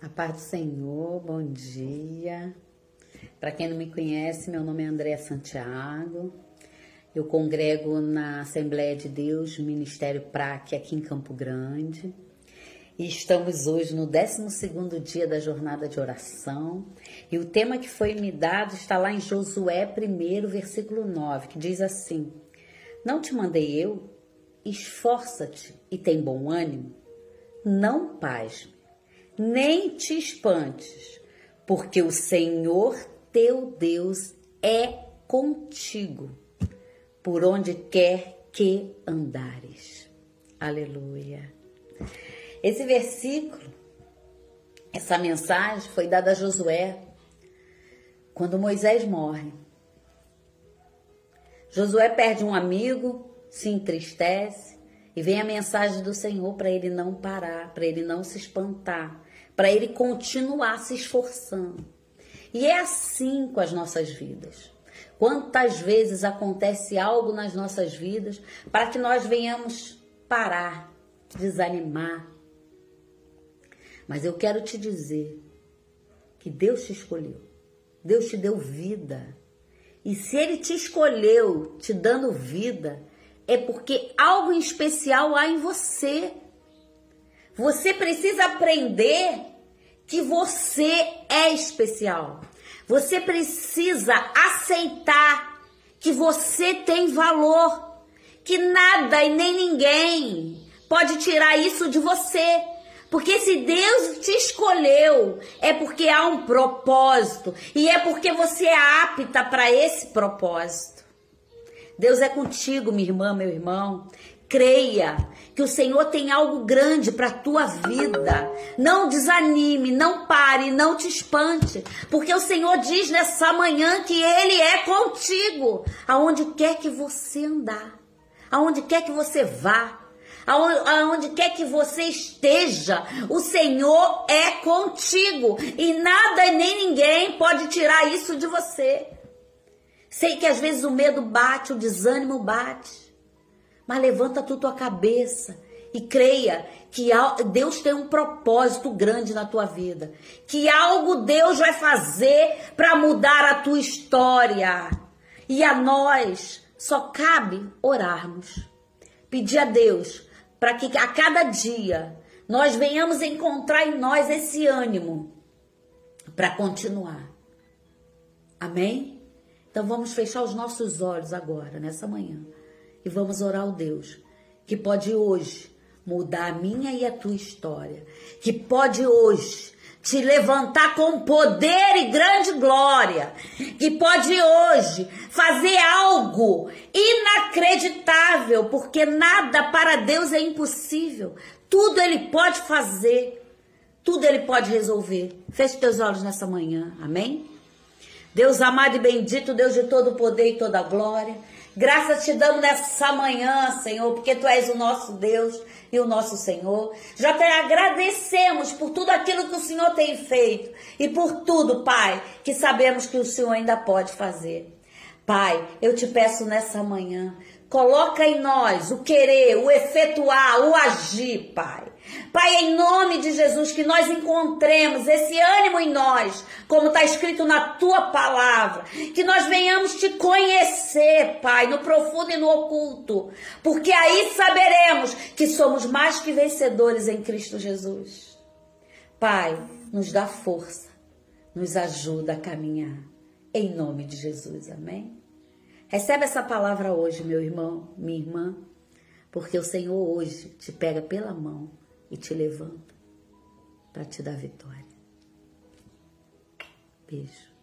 A paz do Senhor, bom dia. Para quem não me conhece, meu nome é Andréa Santiago. Eu congrego na Assembleia de Deus, Ministério PRAC, aqui em Campo Grande. E estamos hoje no 12 dia da jornada de oração. E o tema que foi me dado está lá em Josué 1, versículo 9, que diz assim: Não te mandei eu? Esforça-te e tem bom ânimo. Não pasme nem te espantes, porque o Senhor teu Deus é contigo, por onde quer que andares. Aleluia. Esse versículo, essa mensagem foi dada a Josué quando Moisés morre. Josué perde um amigo, se entristece e vem a mensagem do Senhor para ele não parar, para ele não se espantar, para ele continuar se esforçando. E é assim com as nossas vidas. Quantas vezes acontece algo nas nossas vidas para que nós venhamos parar, desanimar. Mas eu quero te dizer que Deus te escolheu. Deus te deu vida. E se ele te escolheu te dando vida, é porque algo em especial há em você. Você precisa aprender que você é especial. Você precisa aceitar que você tem valor, que nada e nem ninguém pode tirar isso de você. Porque se Deus te escolheu, é porque há um propósito e é porque você é apta para esse propósito. Deus é contigo, minha irmã, meu irmão. Creia que o Senhor tem algo grande para a tua vida. Não desanime, não pare, não te espante, porque o Senhor diz nessa manhã que Ele é contigo, aonde quer que você andar, aonde quer que você vá. Aonde, quer que você esteja, o Senhor é contigo e nada nem ninguém pode tirar isso de você. Sei que às vezes o medo bate, o desânimo bate. Mas levanta tu tua cabeça e creia que Deus tem um propósito grande na tua vida, que algo Deus vai fazer para mudar a tua história. E a nós só cabe orarmos, pedir a Deus para que a cada dia nós venhamos encontrar em nós esse ânimo para continuar. Amém? Então vamos fechar os nossos olhos agora, nessa manhã e vamos orar ao Deus que pode hoje mudar a minha e a tua história, que pode hoje te levantar com poder e grande glória, que pode hoje fazer algo inacreditável, porque nada para Deus é impossível. Tudo ele pode fazer, tudo ele pode resolver. Feche teus olhos nessa manhã, amém? Deus amado e bendito, Deus de todo poder e toda glória. Graças te damos nessa manhã, Senhor, porque tu és o nosso Deus e o nosso Senhor. Já te agradecemos por tudo aquilo que o Senhor tem feito e por tudo, Pai, que sabemos que o Senhor ainda pode fazer. Pai, eu te peço nessa manhã, coloca em nós o querer, o efetuar, o agir, Pai. Pai, em nome de Jesus, que nós encontremos esse ânimo em nós, como está escrito na tua palavra, que nós venhamos te conhecer, Pai, no profundo e no oculto, porque aí saberemos que somos mais que vencedores em Cristo Jesus. Pai, nos dá força, nos ajuda a caminhar, em nome de Jesus, amém? Recebe essa palavra hoje, meu irmão, minha irmã, porque o Senhor hoje te pega pela mão e te levanta para te dar vitória. Beijo.